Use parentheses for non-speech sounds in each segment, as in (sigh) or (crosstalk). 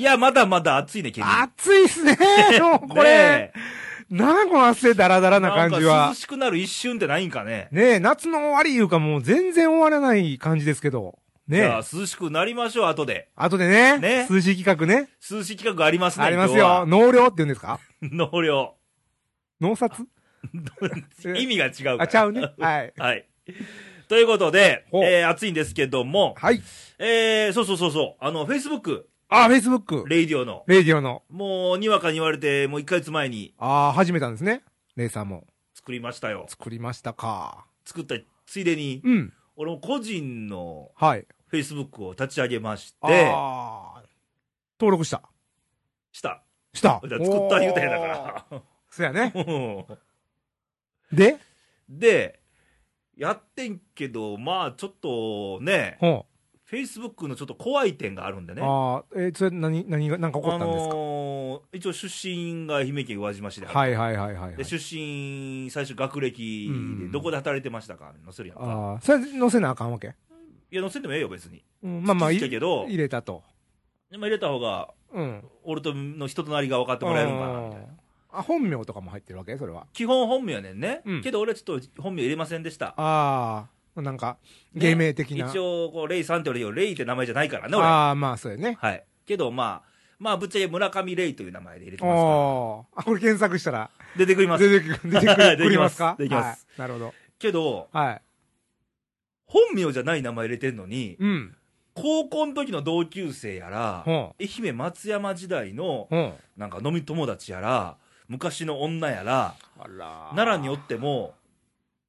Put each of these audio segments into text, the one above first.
いや、まだまだ暑いね、ケニー。暑いっすね。(laughs) もうこれ、ねなんこの汗だらだらえな感じは涼。しくなる一瞬ってないんかね。ねえ、夏の終わりいうかもう全然終わらない感じですけど。ねじゃあえ。涼しくなりましょう、後で。あとでね、ね涼しい企画ね。涼しい企画ありますね。あります今よ。納涼って言うんですか？(laughs) 納涼。納札 (laughs) 意味が違うから。あ、ちゃうね。はい。はい。ということで、えー、暑いんですけども、はい。えー、そうそうそうそう、あの、Facebook、あ、Facebook。レイディオの、レイディオの。もう、にわかに言われて、もう1ヶ月前にああ、始めたんですね。レイさんも。作りましたよ。作りましたか。作ったついでに、うん。俺も個人のはい。Facebook を立ち上げまして、ああ。登録した。した。した。じゃあ作った言うたんやだかおー。そうやね。ら。(laughs) で？で、やってんけど、まあ、ちょっとね、ほ Facebook のちょっと怖い点があるんでう。ね。ああ、えーそれ何、何が、なんか起こあったんですか、のー一応出身が愛媛県宇和島市で、はいはいはいはい、はいで。出身、最初学歴で、うんどこで働いてましたか？載せるやんか。ああ、それ載せなあかんわけ？いや、載せてもええよ、別に。うん、まあまあ、好いきだけど入れたと。でも入れた方が、うん。俺との人となりが分かってもらえるんかな、みたいな。あ、本名とかも入ってるわけ？それは。基本本名やねんね。うんけど俺はちょっと本名入れませんでした。ああ、なんか、ね芸名的な。一応、こう、レイさんって俺よ、レイって名前じゃないからね、俺。ああ、まあ、そうやね。はい。けど、まあ、まあ、ぶっちゃけ村上レイという名前で入れてますかおーあ、これ検索したら、ら。出てくります。出てくる、出てくり (laughs) ますか？できますはい。なるほど。けど、はい。本名じゃない名前入れてんのに、うん。高校の時の同級生やら、ほ愛媛松山時代の。なんか飲み友達やら、昔の女やら奈良におっても、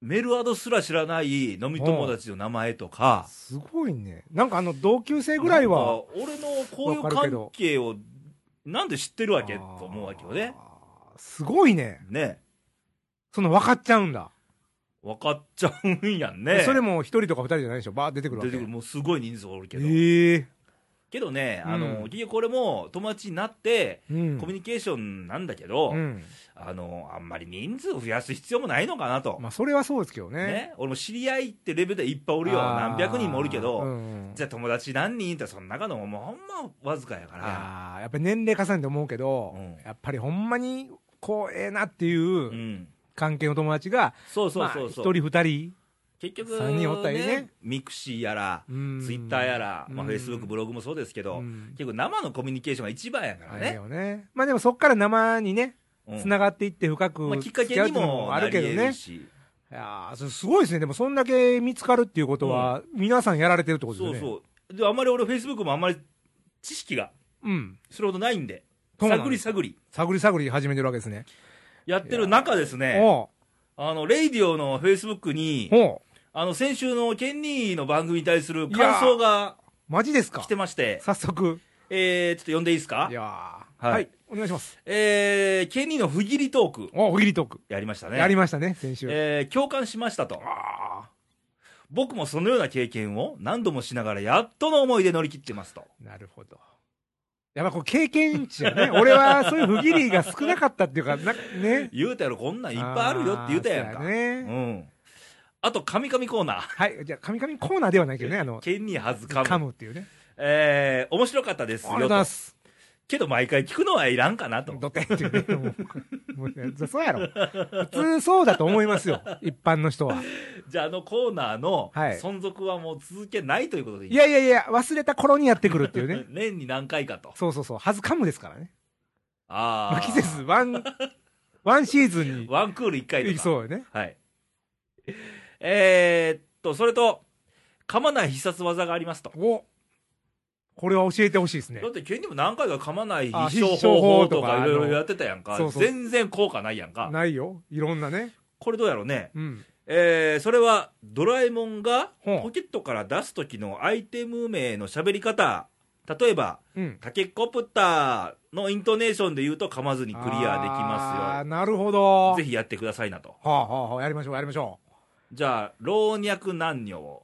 メルアドすら知らない飲み友達の名前とか、すごいね。なんかあの、同級生ぐらいは。俺の交友関係をなんで知ってるわけと思うわけよね。すごいね。ね。その分かっちゃうんだ。分かっちゃうんやんね。それも一人とか二人じゃないでしょバー出てくるわけ。出てくる、もうすごい人数おるけど。ええけどね、あの、うん結局これも友達になって、うん。コミュニケーションなんだけど、うん。あの、あんまり人数増やす必要もないのかなと。まあ、それはそうですけどね。ね。俺も知り合いってレベルでいっぱいおるよ。何百人もおるけど、うんじゃあ友達何人ってその中のもうほんまわずかやから。ああ、やっぱり年齢重ねて思うけど、うんやっぱりほんまに、こう、ええなっていううん関係の友達が、そうそうまあ一そうそう。人二人、結局、三人おったらいいねミクシーやら、うんツイッターやら、まあ、うんフェイスブック、ブログもそうですけど、うん結構生のコミュニケーションが一番やからね。よね。まあでもそっから生にね、うんつながっていって深くまあ、きっかけにもあるけどね。いやーそれすごいですね。でもそんだけ見つかるっていうことは、皆さんやられてるってことですよね。そうそう。で、あんまり俺、フェイスブックもあんまり知識がうん。それほどないんで、探り探り探り探り始めてるわけですね。やってる中ですね、おあの、レイディオのフェイスブックにあの、先週のケンニーの番組に対する感想がマジですか？来てまして、早速。えー、ちょっと読んでいいですか？いやーはいはい。お願いします。えー、ケンニーの不義理トーク、お、おぎりトーク。やりましたね。やりましたね、先週。えー共感しましたと。あ僕もそのような経験を何度もしながらやっとの思いで乗り切ってますと。ーなるほど。やっぱこう経験値やね。(laughs) 俺はそういう不義理が少なかったっていうか、なね。言うたやろ、こんなんいっぱいあるよって言うたやんか。あーそう。ん。あと、カミカミコーナー。はい。じゃあ、神々コーナーではないけどね、あの、ケンニーはずかむ。噛むっていうね。えー、面白かったですよありがとうございまと。す。けど、毎回聞くのはいらんかなと。どてっていうね。もうもうそうやろ。普通そうだと思いますよ。(laughs) 一般の人は。じゃあ、あのコーナーのはい存続はもう続けないということでいいいやいやいや、忘れた頃にやってくるっていうね。(laughs) 年に何回かと。そうそうそう。必ず噛むですからね。ああ。まあ、季節、ワン、ワンシーズンに。ワンクール1回とか。そうよね。はい。えー、っと、それと、噛まない必殺技がありますと。おこれは教えてほしいですねだ。って、ケンにも何回か噛まない必あ勝方法とかかいろいろやってたやんか。そうそう全然効果ないやんか。ないよ。いろんなね。これどうやろうね。うん。えー、それは、ドラえもんがポケットから出す時のアイテム名の喋り方。例えば、うん。タケコプターのイントネーションで言うと噛まずにクリアできあまーなるほど。すよ。ぜひやってくださいなと。はあはあはあ、やりましょう、やりましょじゃあ、老若男女を。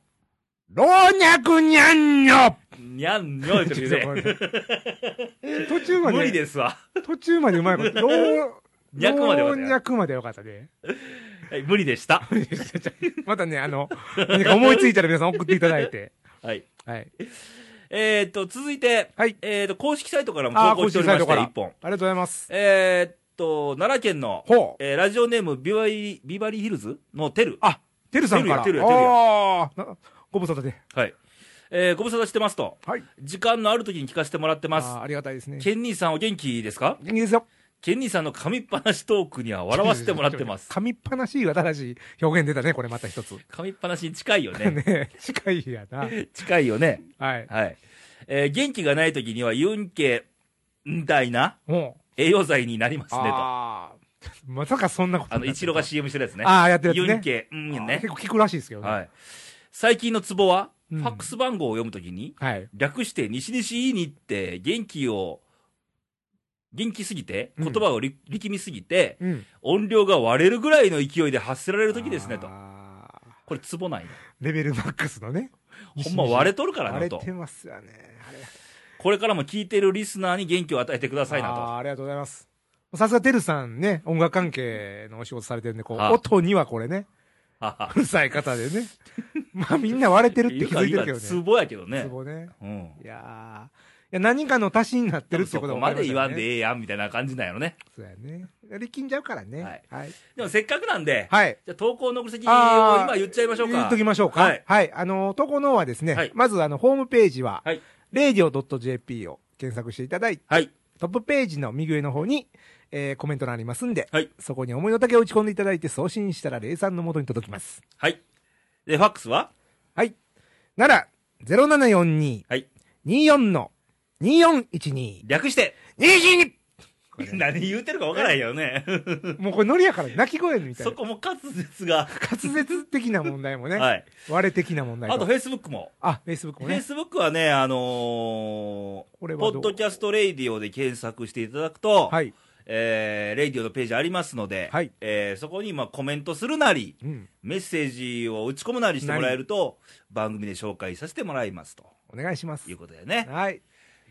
う。老若にゃんにょにゃんにょ。っと待って途中まで、無理ですわ。途中までうまいこと。老、若までは老ね。若までよかったね。はい、無理でした。(laughs) またね、あの、何か思いついたら皆さん送っていただいて。はい。はい。えーっと、続いて、はい。えーっと、公式サイトからも投稿しておりまして、一本。ありがとうございます。えーっと、奈良県の、ほう。えーラジオネームビバリー、ビバリーヒルズのテル。あ、てるさんから。てるやてるやてるご無沙汰で。はい。えーご無沙汰してますと。はい。時間のある時に聞かせてもらってます。あーありがたいですね。ケンニーさんお元気ですか？元気ですよ。ケンニーさんの噛みっぱなしトークには笑わせてもらってます。(laughs) 噛みっぱなしいが正しい表現出たね、これまた一つ。噛みっぱなしに近いよね。(laughs) ね近いやな。近いよね。はい。はい。えー元気がない時にはユンケみたいな。栄養剤になりますねと。ああ。まさかそんなことあの、イチローが CM してるやつね。ああ、やってるやつね。ユンケ、うんね結。構聞くらしいですけどね。はい。最近のツボは、うんファックス番号を読むときに、はい。略して西西いいにって元気を、元気すぎて、うん言葉をり力みすぎて、うん。音量が割れるぐらいの勢いで発せられるときですねと。あーこれツボないの。レベルマックスのね。(laughs) ほんま割れとるからなと割れて。ますよね。あれこれからも聞いてるリスナーに元気を与えてくださいなと。あーありがとうございます。さすがてるさんね、音楽関係のお仕事されてるんで、こう、あ音にはこれね、ははうるさい方でね。(laughs) まあみんな割れてるって気づいてるけどね。ツボやけどねツ。ボね。うん。いやーいや、何かの足しになってるってそことこまで言わんえでええやんみたいな感じなんやろね。そうやね。力んじゃうからね。はいはい。でもせっかくなんで、はい。じゃあ投稿の送り先を今言っちゃいましょうか。言っときましょうか。ははいい。あの、投稿の方はですね、はいまずあの、ホームページは、はい。radio.jp を検索していただいて、はい。トップページの右上の方に、えーコメント欄ありますんで、はい。そこに思いの丈を打ち込んでいただいて送信したら03の元に届きます。はい。で、ファックスは？はい。なら、0742-24はい。の2412。略して、22! 何言うてるか分からんよね。(laughs) もうこれノリやから泣き声みたいな。そこも滑舌が。滑舌的な問題もね、はい。割れ的な問題あと、フェイスブックも。あ、Facebook もね。フェイスブックはね、あのー、これはポッドキャストレイディオで検索していただくと、はい。えー、レイディオのページありますので、はいえーそこにまあコメントするなり、うん。メッセージを打ち込むなりしてもらえると、番組で紹介させてもらいますとお願いしますい。うことでね、はい。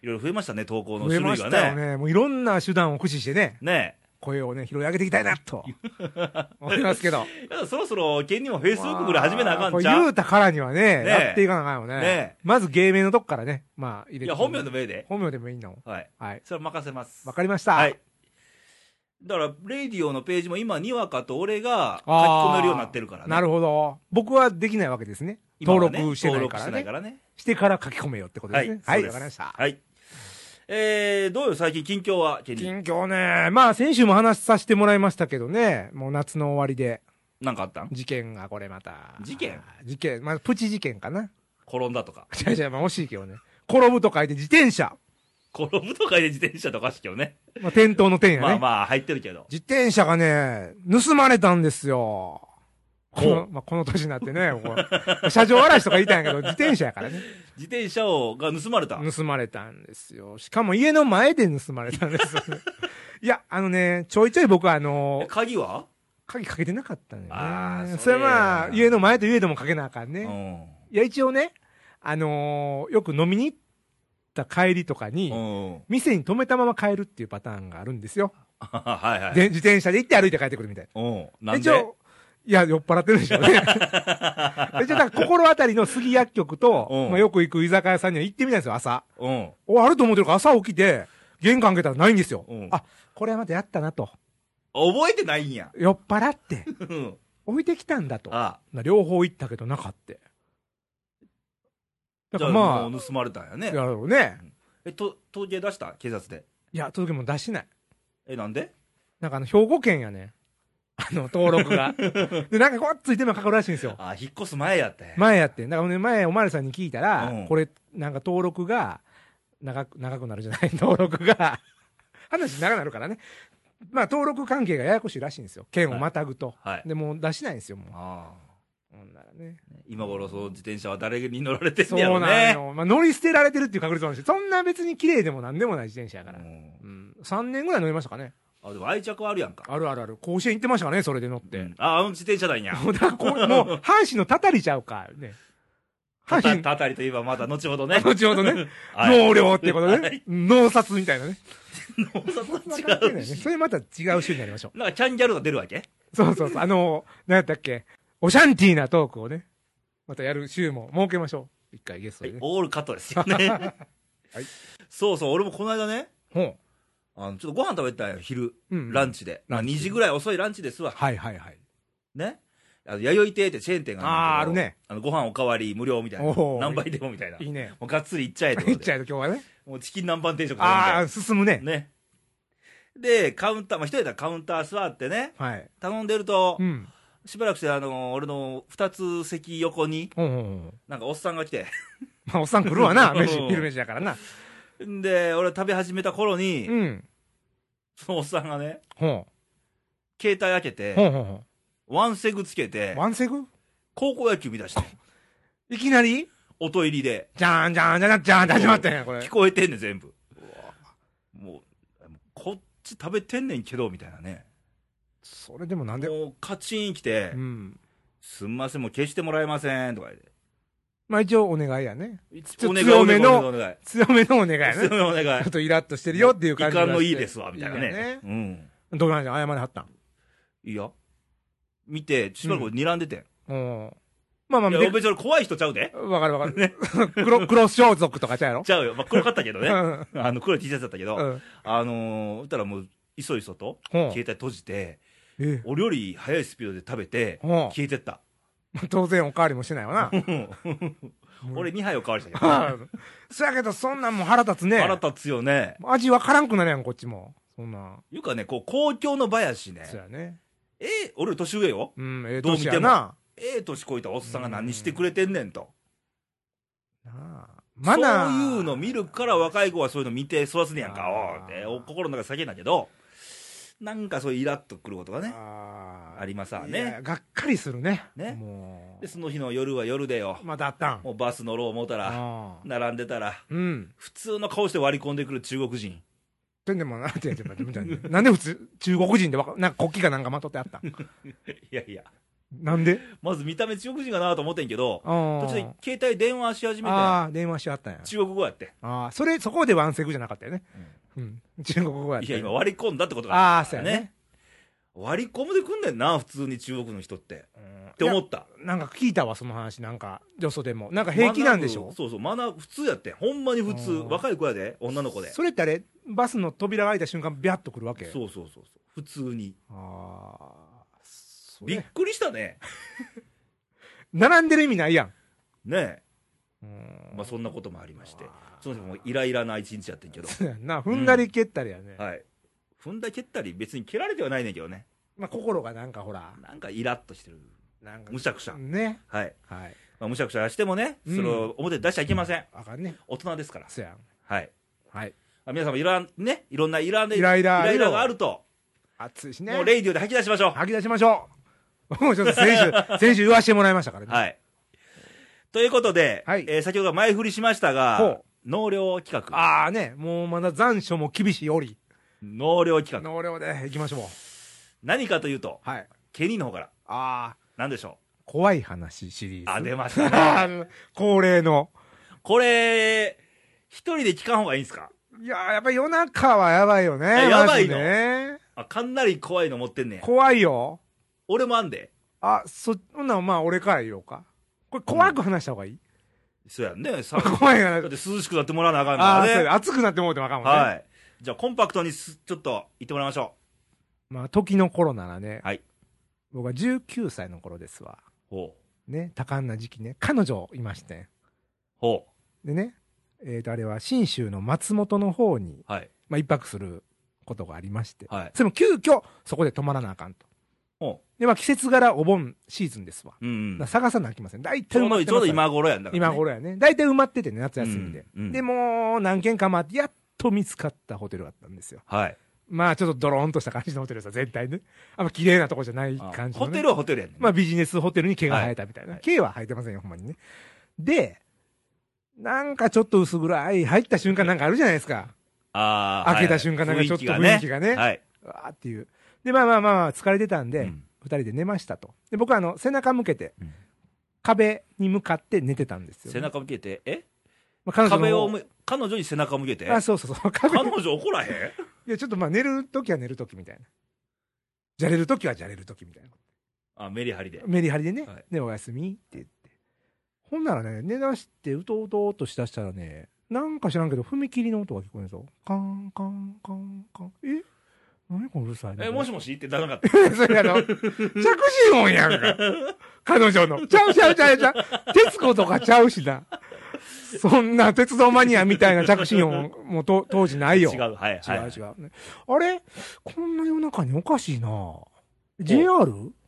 いろいろ増えましたね、投稿の増えま種類がね。したよね。もういろんな手段を駆使してね、ね声をね、拾い上げていきたいな、と (laughs) 思いますけど。そろそろ、県にもフェイスブックぐらい始めなあかんちゃう言うたからにはね、ねやっていかなあかんよね。ねまず芸名のとこからね、まあ入れて。いや、本名でもええで。本名でもいいの。はい。はい。それは任せます。わかりました。はい。だから、レイディオのページも今、にわかと俺が書き込めるようになってるからね。なるほど。僕はできないわけですね。ね録してないから登録してないね。からね。してから書き込めよってことですね。はい、そうですわかりました。はい。えー、どうよ、最近近況は。近況ね、まあ先週も話させてもらいましたけどね、もう夏の終わりで、なんかあったん？事件がこれまた。事件？事件。まあプチ事件かな。転んだとか。(laughs) 違う違う、まあ惜しいけどね。転ぶと書いて自転車。転ぶとかで自転車とかしけどね。まあ転倒の点やね。まあまあ、入ってるけど。自転車がね、盗まれたんですよ。こほの、まあ、この年になってね、(laughs) 車上荒らしとか言いたんやけど、自転車やからね。自転車を、が盗まれた。盗まれたんですよ。しかも家の前で盗まれたんですよね。(laughs) いや、あのね、ちょいちょい僕はあえの、鍵は？鍵かけてなかったんだよね。あーそれはまあ、家の前と家でもかけなあかんうね。ん。いや、一応ね、あのーよく飲みに行った帰りとかに、うん。店に止めたまま帰るっていうパターンがあるんですよ。はいはい。で、自転車で行って歩いて帰ってくるみたいな。うん。なんで？いや、酔っ払ってるでしょうね。(laughs) 一応、だから心当たりの杉薬局と、うんまあ、よく行く居酒屋さんには行ってみたんですよ、朝。うん。お、あると思ってるから朝起きて、玄関開けたらないんですよ。うんあ、これはまたやったなと。覚えてないんや。酔っ払って、うん。置いてきたんだと。あな両方行ったけどなかった。だからまあ、もう盗まれたんやねや。ろうね。え、と、統計出した？警察で？いや、届けも出しない。え、なんで？なんかあの、兵庫県やね。あの、登録が。(laughs) で、なんかこうついてるのかかるらしいんですよ。あ、引っ越す前やって。前やってん。だからね、前、おまわりさんに聞いたら、うんこれ、なんか登録が、長く、長くなるじゃない？(laughs) 登録が、話長くなるからね。まあ、登録関係がややこしいらしいんですよ。県をまたぐと。はい。で、もう出しないんですよ、もう。ああ。ほんならね。今頃その自転車は誰に乗られてんそうねやろなんね。よ。まあ、乗り捨てられてるっていう確率もあるし、そんな別に綺麗でもなんでもない自転車やから。うんうん。3年ぐらい乗りましたかね。あ、でも愛着あるやんか。あるあるある。甲子園行ってましたからね、それで乗って。うんあ、あの自転車なんや。もうだこう、もう、阪神のたたりちゃうか、ね。た阪神、たたたりといえばまた後ほどね。(laughs) 後ほどね。(laughs) はい納涼ってことでねはい。納札みたいなね。農作は。違うし。それまた違う種になりましょなんかキャンギャルが出るわけ？う。そうそうそう。あの、何やったっけ？オシャンティーなトークをね、またやる週も設けましょう。一回ゲストでね。はいオールカットですよね。はいそうそう、俺もこの間ね、ほう。あのちょっとご飯食べてたんよ、昼、うんランチで。まあ、ランチ2時ぐらい遅いランチですわ。はいはいはい。ね。あの弥生亭ってチェーン店があーあるね。あのご飯おかわり無料みたいな。おー何倍でもみたいな。いいね。もうがっつりいっちゃえといっちゃえと今日はね。もうチキン南蛮定食ああ、進むねで。。ね。で、カウンター、まあ、一人だったらカウンター座ってね、はい。頼んでるとう、ん。しばらくして、あの、俺の二つ席横に。なんかおっさんが来て、(laughs) まあ、おっさん来るわな。(laughs) うん飯、昼飯だからな。で、俺食べ始めた頃に、うん。そのおっさんがね、ほ携帯開けう。て、ほうほうほワンセグつけう。て、ワンセグ？高校野球見出して、(laughs) いきなり？音入りで、じゃーんじゃーんじゃーんじゃーんって始まったんや、これ聞。こえてんねん、全部。もう、こっち食べてんねんけど、みたいなね。それでもなんで、もう、カチン来てう、ん。すんません、もう消してもらえません、とか言って。まあ一応お願いやね。ょお願い、強めのお願い。強めのお願いやね。強めのお願いちょっ。とイラッとしてるよっていう感じがしのいいですわ、みたいなね。いいよねうん。どうなんじゃ謝りはったん？いいや。見て、しばらく睨んでてん。うん。まあまあ、いや、で別に俺怖い人ちゃうで。わかるわかる。黒、黒装束とかちゃうやろ？ちゃうよ。まあ、黒かったけどね。うん。あの、黒い T シャツだったけど、うん。あのー、言ったらもう、いそいそと、携帯閉じて、え俺より速いスピードで食べて、ほ消えてった。う。(laughs) 当然おかわりもしてないわな。俺2杯おかわりしたけど、うんそやけど、そんなんも腹立つね。腹立つよね。味わからんくなるやん、こっちも。そんなん。いうかね、こう、公共の場やしね。そうやね。ええ俺年上よ。うん、ええどう見てもな。ええ年こいたおっさんが何してくれてんねんと。なあマナー。そういうの見るから若い子はそういうの見て育つねやんか、おうってお心の中叫んだけど、なんかそういうイラッとくることがね、ありますわいね。やがっかりするね。ねもで、その日の夜は夜でよう。。またあったん。もうバス乗ろう思ったら、並んでたら、うん。普通の顔して割り込んでくる中国人。てんでもな、てんでもな、みたいな。なんで普通、中国人でわか、なんか国旗かなんかまとってあった？ん (laughs) いやいや、なんで？まず見た目中国人かなと思ってんけど、途途中で携帯電話し始めて、ああ、電話しはったんや。中国語やって。ああ、それ、そこでワンセグじゃなかったよね。うん。中国語やったいや、今割り込んだってことだああ、そうやね。割り込むでくんねんな、普通に中国の人って。うんって思った。いやなんか聞いたわ、その話。なんか、よそでも。なんか平気なんでしょ？そうそう、学ぶ、普通やってん。ほんまに普通。うん若い子やで、女の子で。それってあれ、バスの扉が開いた瞬間、ビャッとくるわけ？そうそうそうそう。普通に。ああ、びっくりしたね。(laughs) 並んでる意味ないやん。ねうんえ。まあそんなこともありまして。その時もイライラな一日やってんけど。そうやんな、踏んだり蹴ったりやね。はい。踏んだ蹴ったり、別に蹴られてはないねんけどね。まあ、心がなんかほら、なんかイラッとしてる。なんか。むしゃくしゃ。ね。はい。はい。まあ、むしゃくしゃしてもね、うんそれを表に出しちゃいけません。あかんね。大人ですから。そうやん。はい。はい。まあ、皆さんもいらん、ね、いろんなイライライライラがあると、暑いしね。もうレイディオで吐き出しましょう。吐き出しましょう。もうちょっと先週、先週言わしてもらいましたからね。はい。ということで、はいえー先ほど前振りしましたほがう、納涼企画。ああね、もうまだ残暑も厳しいより、納涼企画。納涼で行きましょう。何かというと、はい。ケニーの方から、ああ、何でしょ怖い話シリーズ。う。あ、出ましたね。(laughs) 恒例の。これ、一人で聞かん方がいいんですか？いやー、やっぱり夜中はやばいよね。えやばいの？ね。あ、かなり怖いの持ってんねん。怖いよ。俺もあんで。あ、そ、ほんならまあ俺から言おうか。これ怖く話した方がいい、そうやんね。さ怖い話だって涼しくなってもらわなあかんああ、からね。や熱くなってもうてもあかんもんね。はい。じゃあ、コンパクトにすちょっと言ってもらいましょまあ、時の頃ならね。はい。僕は19歳の頃ですわ。う。ほう。ね、多感な時期ね。彼女いましてん。ほでね、えっ、と、あれは信州の松本の方に、う。はい。まあ、一泊することがありまして。はい。それも急遽、そこで泊まらなあかんと。ほで、まあ、季節柄お盆シーズンですわ。う。うんだから探さなあきません。大体埋まちょうど今頃やんだから、ね。今頃やね。大体埋まっててね、夏休みで。うんうんで、もう何軒か回って、やっと見つかったホテルがあったんですよ。はい。まあ、ちょっとドローンとした感じのホテルですよ、全体ね。あんま綺麗なとこじゃないあ感じの、ね。ホテルはホテルやねん。まあ、ビジネスホテルに毛が生えたみたいな。はい毛は生えてませんよ、ほんまにね。で、なんかちょっと薄暗い、入った瞬間なんかあるじゃないですか。ああ。開けた瞬間なんかちょっと雰囲気がね。はい。わーっていう。で、まあまあまあ、疲れてたんで、二、うん人で寝ましたと。で、僕はあの、背中向けて、うん壁に向かって寝てたんですよ、背中向けて、え？まあ、彼女をむ、彼女に背中向けて？あ、そうそうそう。(laughs) 壁彼女怒らへん？いや、ちょっとまあ寝るときは寝るときみたいな。じゃれるときはじゃれるときみたいな。あ、メリハリで。メリハリでね。はいで、おやすみって言って。ほんならね、寝だして、うとうとうとしだしたらね、なんか知らんけど、踏切の音が聞こえるぞ。カンカンカンカン。え？何このうるさいの？え、もしもしってならなかっ (laughs) それあの、着信音やんか。(laughs) 彼女の。ちゃうちゃうちゃうちゃう。徹子とかちゃうしな。そんな鉄道マニアみたいな着信音もと (laughs) 当時ないよ。た。違う、はい、違はい。う違う、ね。あれ？こんな夜中におかしいな JR?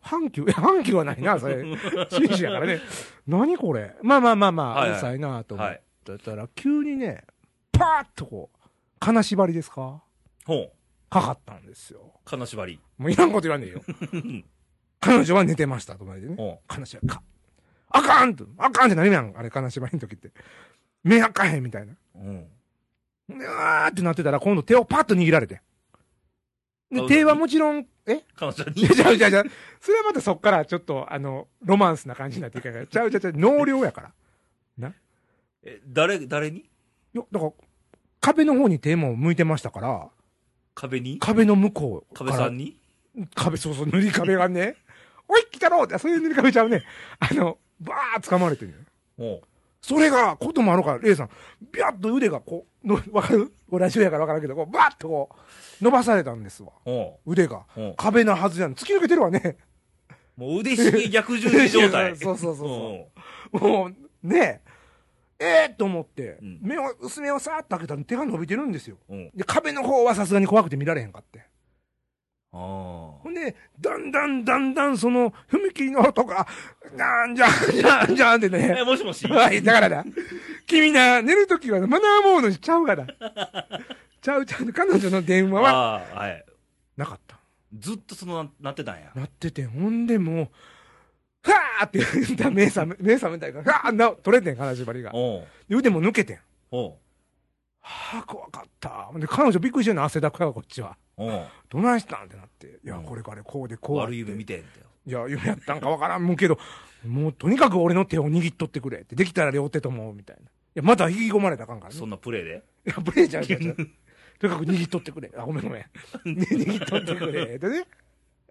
阪急？え、阪急はないな、それ。紳士やからね。何これ？まあまあまあまあ、うるさいなと思っはい。てたら、急にね、パーッとこう、金縛りですか？ほう。かかったんですよ。金縛り。もういらんこと言わんねえよ。(laughs) 彼女は寝てました、隣でね。ほ金縛りか。あかんと、あかんって何やん、あれ、金縛りの時って。目開かへんみたいな。う。うん。うわーってなってたら、今度手をパッと握られて。で、あ手はもちろん、え？彼女に。ちゃうちゃうちゃう。それはまたそっからちょっと、あの、ロマンスな感じになっていくから。ちゃうちゃうちゃう、納涼やから。え、誰、誰に？いや、だから、壁の方に手も向いてましたから、壁に？壁の向こう。壁さんに？壁、そうそう、塗り壁がね、(laughs) おい、来たろって、そういう塗り壁ちゃうね。あの、バー掴まれてるほそれが、こともあるから、レイさん、ビャッと腕がこう、のわかる？ラジオやからわからんけど、こう、バッとこう、伸ばされたんですわ。腕が。壁なはずやん。突き抜けてるわね。う。もう腕ひげ逆十字状態。(laughs) そうそうそうそう (laughs) そもう、ねえ、えー、と思って、うん目を、薄目をさーっと開けたら手が伸びてるんですよ。うん。うん。で、壁の方はさすがに怖くて見られへんかって。あほんで、だんだんだんだんその、踏切の音が、なんじゃんじゃんじゃんってあ。ねえ、。もしもし？(laughs) はい、だからだ。君な、寝るときはマナーモードにちゃうがだ。(laughs) ちゃうちゃう。彼女の電話は、はい。なかった。ずっとそのな、なってたんや。なってて、ほんでもう、はーって言った目覚め、目覚めたから、はーな、取れてん、金縛りが。おう。で腕も抜けてん。おう。はあ、怖かった。で、彼女びっくりしてんの、汗だくやわ、こっちは。おう。どないしたんってなって。いや、うんこれからこうでこう。悪い夢見てんだよ。いや、夢やったんかわからんもんけど、もうとにかく俺の手を握っとってくれって。できたら両手とも、みたいな。いや、まだ引き込まれたかんからね。そんなプレイで？いや、プレイちゃうちゃうちゃう。とにかく握っとってくれ。あ、ごめんごめん。(laughs) ね握っとってくれ。でね。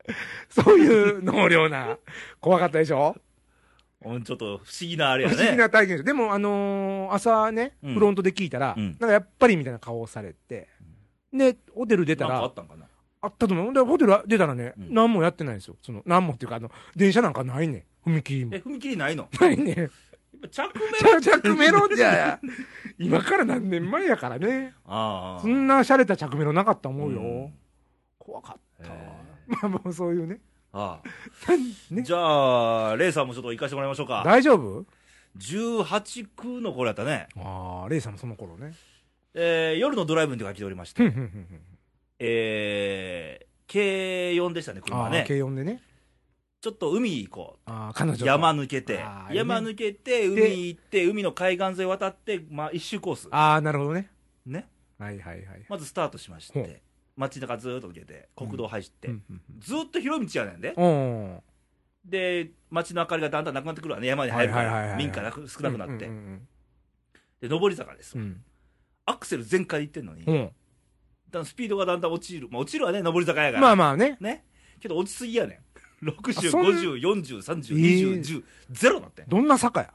(laughs) そういう能量な、怖かったでしょ？うんちょっと不思議なあれや不思議ね。な体験です。でも、あのー朝ね、うんフロントで聞いたら、うんなんかやっぱりみたいな顔をされて、で、ホテル出たらなんかあっ、たんかな？あったと思う。で、ホテル出たらね、うん何もやってないんですよ。その、何もっていうか、あの、電車なんかないねん。踏切もえ、。踏切ないの？ないねん。やっぱ着メちゃ (laughs) 着メロじゃ、今から何年前やからね。ああ。そんな洒落た着メロなかったと思うよ。うん怖かったわへ。まあもうそういうね。ああ。ねじゃあ、レイさんもちょっと行かしてもらいましょうか。大丈夫？18区の頃やったね。ああ、レイさんもその頃ね。えー、夜のドライブに書いておりまして、えー、K4 でしたね、車ね。軽音でね。ちょっっと海行こああ、彼女とう。山抜けて山抜けて、海行って、海の海岸沿い渡って、まあ一周コース。ああ、なるほどね。ね。はいはいはい。まずスタートしまして、街中ずーっと抜けて、国道走ってずーっと広い道やねんで。うん。おで、街の明かりがだんだんなくなってくるわね、山に入るから、はいはいはいはい民家が少なくなってう。んで、上り坂ですう。んアクセル全開で行ってんのに、うんうん。だんだんスピードがだんだん落ちる。まあ落ちるわね、上り坂やから。まあまあね。ね。けど落ちすぎやねん。60、あそん50、40、30、えー20、10、ゼロなってん。どんな坂や？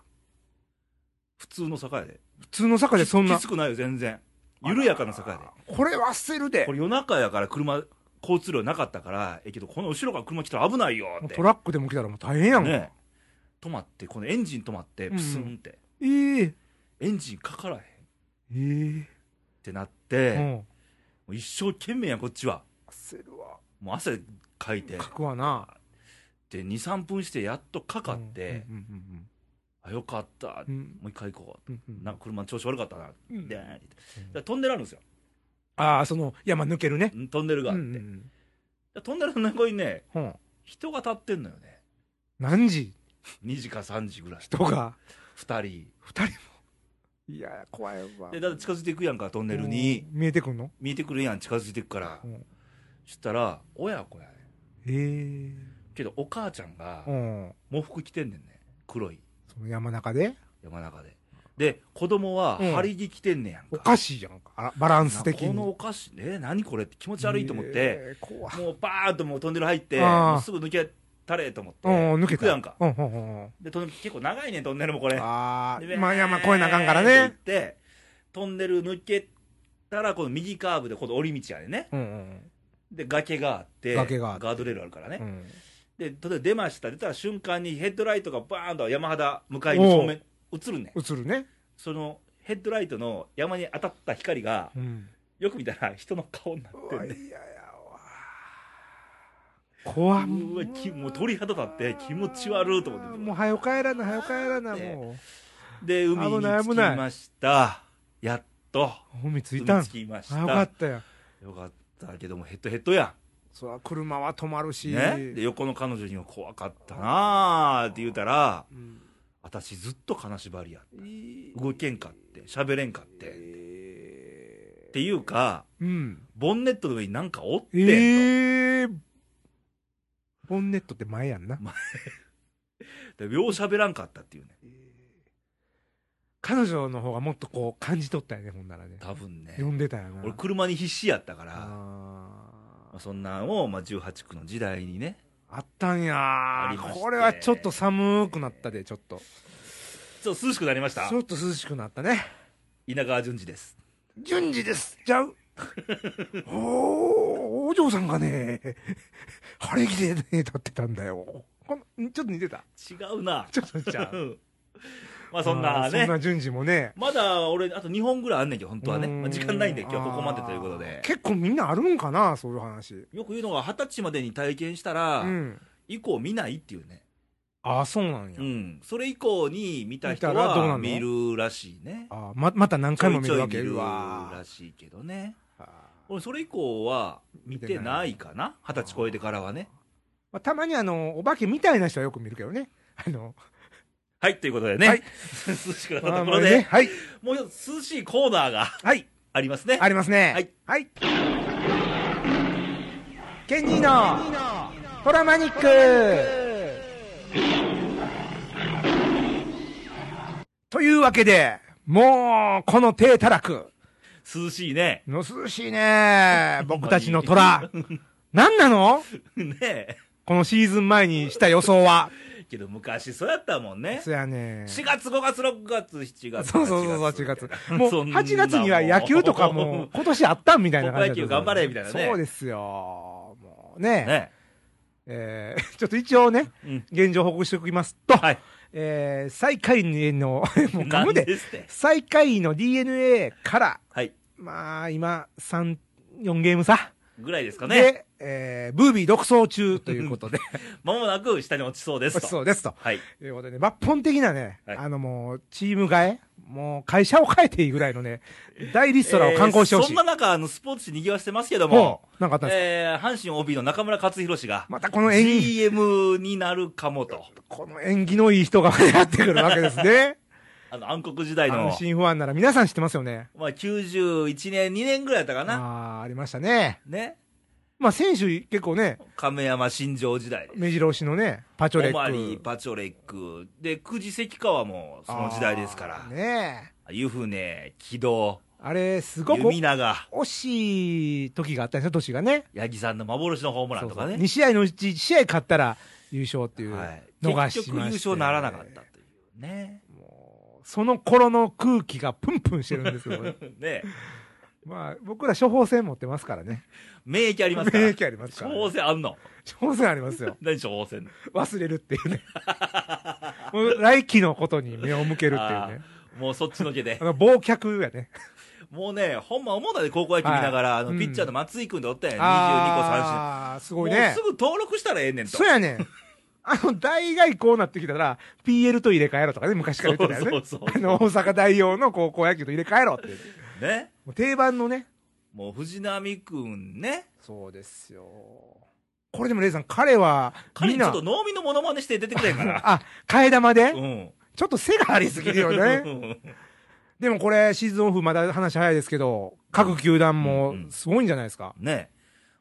普通の坂やで。普通の坂でそんなき。つくないよ、全然。緩やかな坂やで。これは焦るでこ。れ夜中やから車、交通量なかったから、ええけど、この後ろから車来たら危ないよって。トラックでも来たらもう大変やんか。ね止まって、このエンジン止まって、プスンって。ええエンジンかからへんっえてなっえて、もうん。う一生懸命やん、こっちは。焦るわ。もう汗かいて。書くわな。で、2、3分してやっとかかって、うんうんあ、よかった。うんうんもう一回行こう。うんうんなんか車調子悪かったな。うんでって言ってでトンネルあるんですよ。ああ、その山抜けるね。うんトンネルがあって。うんうんでトンネルの横にね、うんうん人が立ってんのよね。何時？2時か3時ぐらい。人が？2人。二人も？いや、怖いわ。で、だって近づいていくやんか、トンネルに。うん見えてくんの？見えてくるやん、近づいていくからう。んそしたら、親子やねへえ。けど、お母ちゃんがうん。喪服着てんねんね。黒いその山中で？山中で。で、子供はうん張り着着てんねやんか。おかしいじゃんか。あバランス的に。このお菓子、え、何これ？って気持ち悪いと思って、もうバーッともうトンネル入って、もうすぐ抜けたれと思って、うん、抜けた。やんか。で、結構長いねん、トンネルもこれ。あでー、まあ、山越えなあかんからって言っね。て、トンネル抜けたら、この右カーブで、この折り道やね。で、崖があって、崖があってガードレールあるからね。うん。で、例えば出ました、出た瞬間にヘッドライトがバーンと山肌向かいの正面、映るねん。映るね。そのヘッドライトの山に当たった光が、うん。よく見たら人の顔になってうわ、んね嫌やわ。怖っうわきもう鳥肌立って気持ち悪いと思ってもう、早く帰らな、早く帰らな、もで海に着きましたやっとう。海着いたん海着。きましあよかたったよ。よかったけどもヘッドヘッドやそら、車は止まるし。ん、ね、で横の彼女には怖かったなーって言うたらうん。私ずっと金縛りやいい。動けんかって喋れんかって。え。っていうかーうん。ボンネットの上になんかおってんと、ええ。ボンネットって前やんな。(laughs) でよう喋らんかったっていうね。彼女の方がもっとこう感じ取ったよね、ほんならね。多分ね。呼んでたよな。俺車に必死やったからそんなんを、まあ、18区の時代にねーあったんやこれはちょっと寒くなったで、ちょっと。ちょっと涼しくなりました？ちょっと涼しくなったね。稲川淳二です順次です。ちゃう？(laughs) おー、お嬢さんがね、晴れ着でね、立ってたんだよ。このちょっと似てた？違うなちょっとちゃう。(laughs) うんまあそんなね。そんな順次もね。まだ俺あと2本ぐらいあんねんけど本当はね、うん。まあ、時間ないんで今日はここまでということで。結構みんなあるんかな、そういう話。よく言うのが二十歳までに体験したら、うん。以降見ないっていうねああ、そうなんや。うん。それ以降に見た人は見るらしいね。あーま、また何回も見るわけ？見るらしいけどね。俺それ以降は見てないかな？二十歳超えてからはね。まあ、たまにあの、お化けみたいな人はよく見るけどね。あの、はいということでね、はい涼しくなったまあところで、はい。もう涼しいコーナーがはい。ありますねありますね。はい。はい。ケンジーのトラマニックというわけで、もう、この低たらく涼しいねの涼しいね。僕たちの虎。何なの？(laughs) ねえこのシーズン前にした予想は。けど昔そうやったもんね。そやね。4月5月6月7月そうそうそう、8月。もう、そんな8月には野球とかも、(laughs) 今年あったんみたいな感じ野球頑張れみたいなねそうですよ。もうね。ね。えー (laughs) ちょっと一応ね、うん。現状報告しておきますと、はい。えー最下位の、(laughs) もう噛むで、で最下位の DNA から、はい。まあ、今、3、4ゲーム差。ぐらいですかねで、えーブービー独走中ということで、(laughs) まもなく下に落ちそうですとそうですと。はいということで、抜本的なね、はいあのもう、チーム替え、もう会社を変えていいぐらいのね、大リストラを観光してほしい。えーそんな中、あの、スポーツ紙賑わしてますけどもなんかあったんですか、えー、阪神 OB の中村克弘氏が、またこの演技、GM になるかもと。この演技のいい人がやってくるわけですね。あの、暗黒時代の安、心不安なら皆さん知ってますよね。まあ、91年、2年ぐらいやったかな。ああ、ありましたね。ね。まあ選手結構ね、亀山新庄時代。目白押しのね、パチョレオマリー、ック。パチョレック。で、久慈関川もその時代ですから。ねえ。湯船、木戸、あれ、すごく弓長、惜しい時があったんですよ、年がね。八木さんの幻のホームランとかね。2試合のうち1試合勝ったら優勝っていう。はい。逃しまして結局優勝ならなかったというね。その頃の空気がプンプンしてるんですよ。(laughs) ね。まあ、僕ら処方箋持ってますからね。免疫ありますから。免疫ありますから、処方箋あんの？処方箋ありますよ。(laughs) 何処方箋？忘れるっていうね。(laughs) もう来季のことに目を向けるっていうね。もうそっちのけであ。の、忘却やね。もうね、ほんま思うたで高校野球見ながら、あの、うんピッチャーの松井君でおったやん、22個三振。ああ、すごいねもうす。ぐ登録したらええねんと。そうやねん。あの、大概こうなってきたら、PL と入れ替えろとかね、昔から言ってたよね。そうそうそうあの、大阪大王の高校野球と入れ替えろって。(laughs) ね。もう定番のね。もう藤波君ね。そうですよ。これでもレイさん、彼は、彼にちょっと、農民のモノマネして出てくれんかな。あ、替え玉で、うん。ちょっと背がありすぎるよね。(laughs) でもこれ、シーズンオフまだ話早いですけど、各球団もすごいんじゃないですか。ね。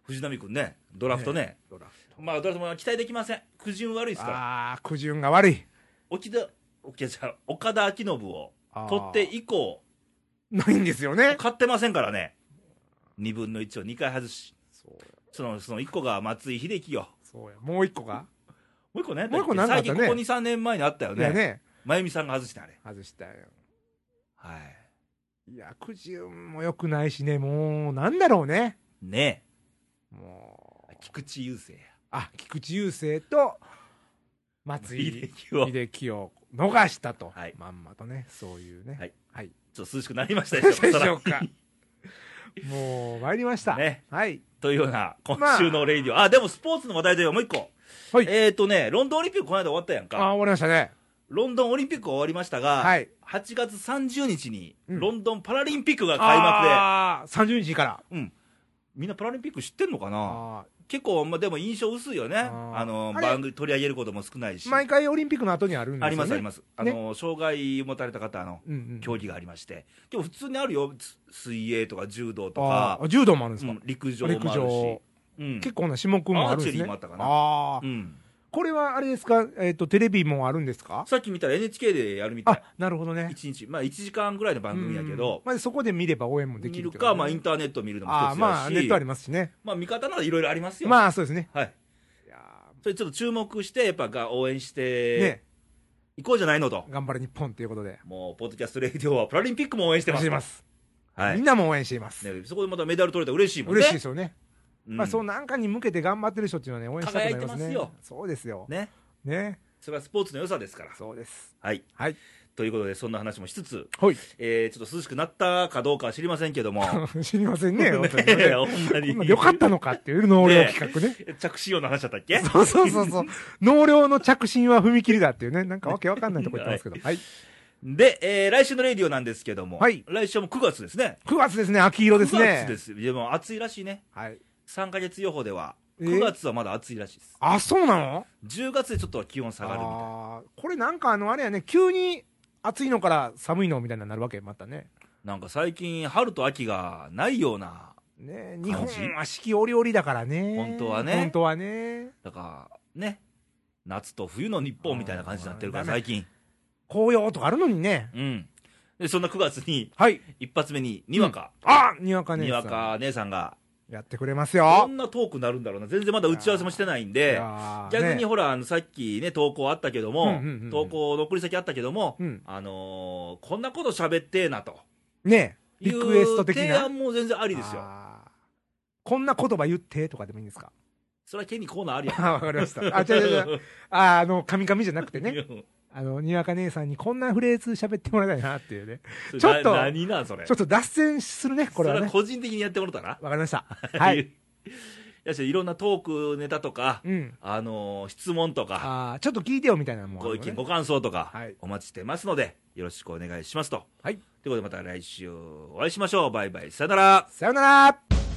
藤波君ね、ドラフトね。まあ、ドラフトも期待できません。苦順悪いですから。ああ、苦順が悪い。沖田、沖田じゃう岡田彰信を取って以降、ないんですよね。買ってませんからね。2分の1を2回外し。その、その1個が松井秀喜よ。そうや。もう一個が？もう一個ね、もう一個なんかあったね最近ここ2、3年前にあったよね。ね、まゆみさんが外したあれ。外したよ。はい。いや、くじ運も良くないしね、もう、なんだろうね。ねもう、菊池雄星や。あ、菊池雄星と、松井秀樹を。逃したと。はいまんまとね、そういうね。はい。はい。っと涼しくなりましたでしょうか。でしょうか。もう、参りました。ね。はい。というような、今週のレイディオ。あ、でもスポーツの話題ではもう一個。はいえっ、ー、とね、ロンドンオリンピックこの間終わったやんあ、か。終わりましたね。ロンドンオリンピック終わりましたが、はい8月30日に、うんロンドンパラリンピックが開幕で、ああ、30日から。うん。みんなパラリンピック知ってんのかな？あ結構、まあ、でも印象薄いよね。あの、番組取り上げることも少ないし。ー毎回オリンピックの後にあるんですよね。ありますあります。あねの、障害を持たれた方の。競技がありまして。でも普通にあるよ。つ水泳とか柔道とか、柔道もあるんですか、うん陸上もあるし。うん。結構な種目もあるんですね。あ。これはあれですか、えっ、と、テレビもあるんですか？さっき見たら NHK でやるみたあい。、なるほどね。1日、まあ1時間ぐらいの番組やけうんど、まあ、そこで見れば応援もでき見るるってことねか、まあインターネット見るのも一つあだし。あまあ、ネットありますしね。まあ見方ならいろいろありますよ。まあ、そうですね。はい。いやそれちょっと注目して、やっぱが応援しーてね、いこうじゃないのと。頑張れ日本ということで。もう、ポッドキャストレイディオはパラリンピックも応援してます。してます。はい。みんなも応援しています。ね、そこでまたメダル取れたら嬉しいもんね。嬉しいですよね。うんまあ、そうなんかに向けて頑張ってる人っていうのはね、応援したくなりますね。輝いてますよそうですよ。ね。ね。それはスポーツの良さですから。そうです。はい。はい。ということで、そんな話もしつつ、はい。えー、ちょっと涼しくなったかどうかは知りませんけども。(laughs) 知りませんね。(laughs) 本当にねねほんまに。こんなよかったのかっていう納涼企画ね。着信音の話だったっけそうそうそうそう。納涼の着信は踏切だっていうね、なんかわけわかんないとこ言ってますけど。はい。で、えー、来週のレイディオなんですけども、はい来週はもう9月ですね。9月ですね、秋色です9ね。月です。でも暑いらしいね。はい。3ヶ月予報では、え？ー9月はまだ暑いらしいです。あ、そうなの？10月でちょっと気温下がるみたいな。これなんかあの、あれやね、急に暑いのから寒いのみたいになるわけ、またね。なんか最近、春と秋がないような、ね日本は四季折々だからね。本当はね本当はね。だから、ね、夏と冬の日本みたいな感じになってるから、最近。紅葉とかあるのにね。うん。で、そんな9月に、はい。一発目に、にわか、あにわかね。にわか姉さんが、やってくれますこよ。んなトークになるんだろうな。全然まだ打ち合わせもしてないんいで、逆にほら、あの、さっきね、投稿あったけども、うんうんうんうん投稿の送り先あったけども、うんあのーこんなこと喋ってえなと。ねリクエスト的な。提案も全然ありですよ。こんな言葉言ってとかでもいいんですか？それはケニーコーナーありやん。あわかりました。あ、違う違う違う。(laughs) あ、あの、カミカミじゃなくてね。(laughs) ね。あの、にわか姉さんにこんなフレーズ喋ってもらいたいなっていうね。ち (laughs) ちょっと何なんそれ？ちょっと脱線するね、これはそれはね。個人的にやってもらったな。わかりました。はい。(laughs) いやしいろんなトークネタとか、うん。あのー質問とか、ああ、ちょっと聞いてよみたいなのもあるのね、ご意見、ご感想とかはい、お待ちしてますので、よろしくお願いしますと。はい。ということで、また来週お会いしましょう。バイバイ。さよなら。さよなら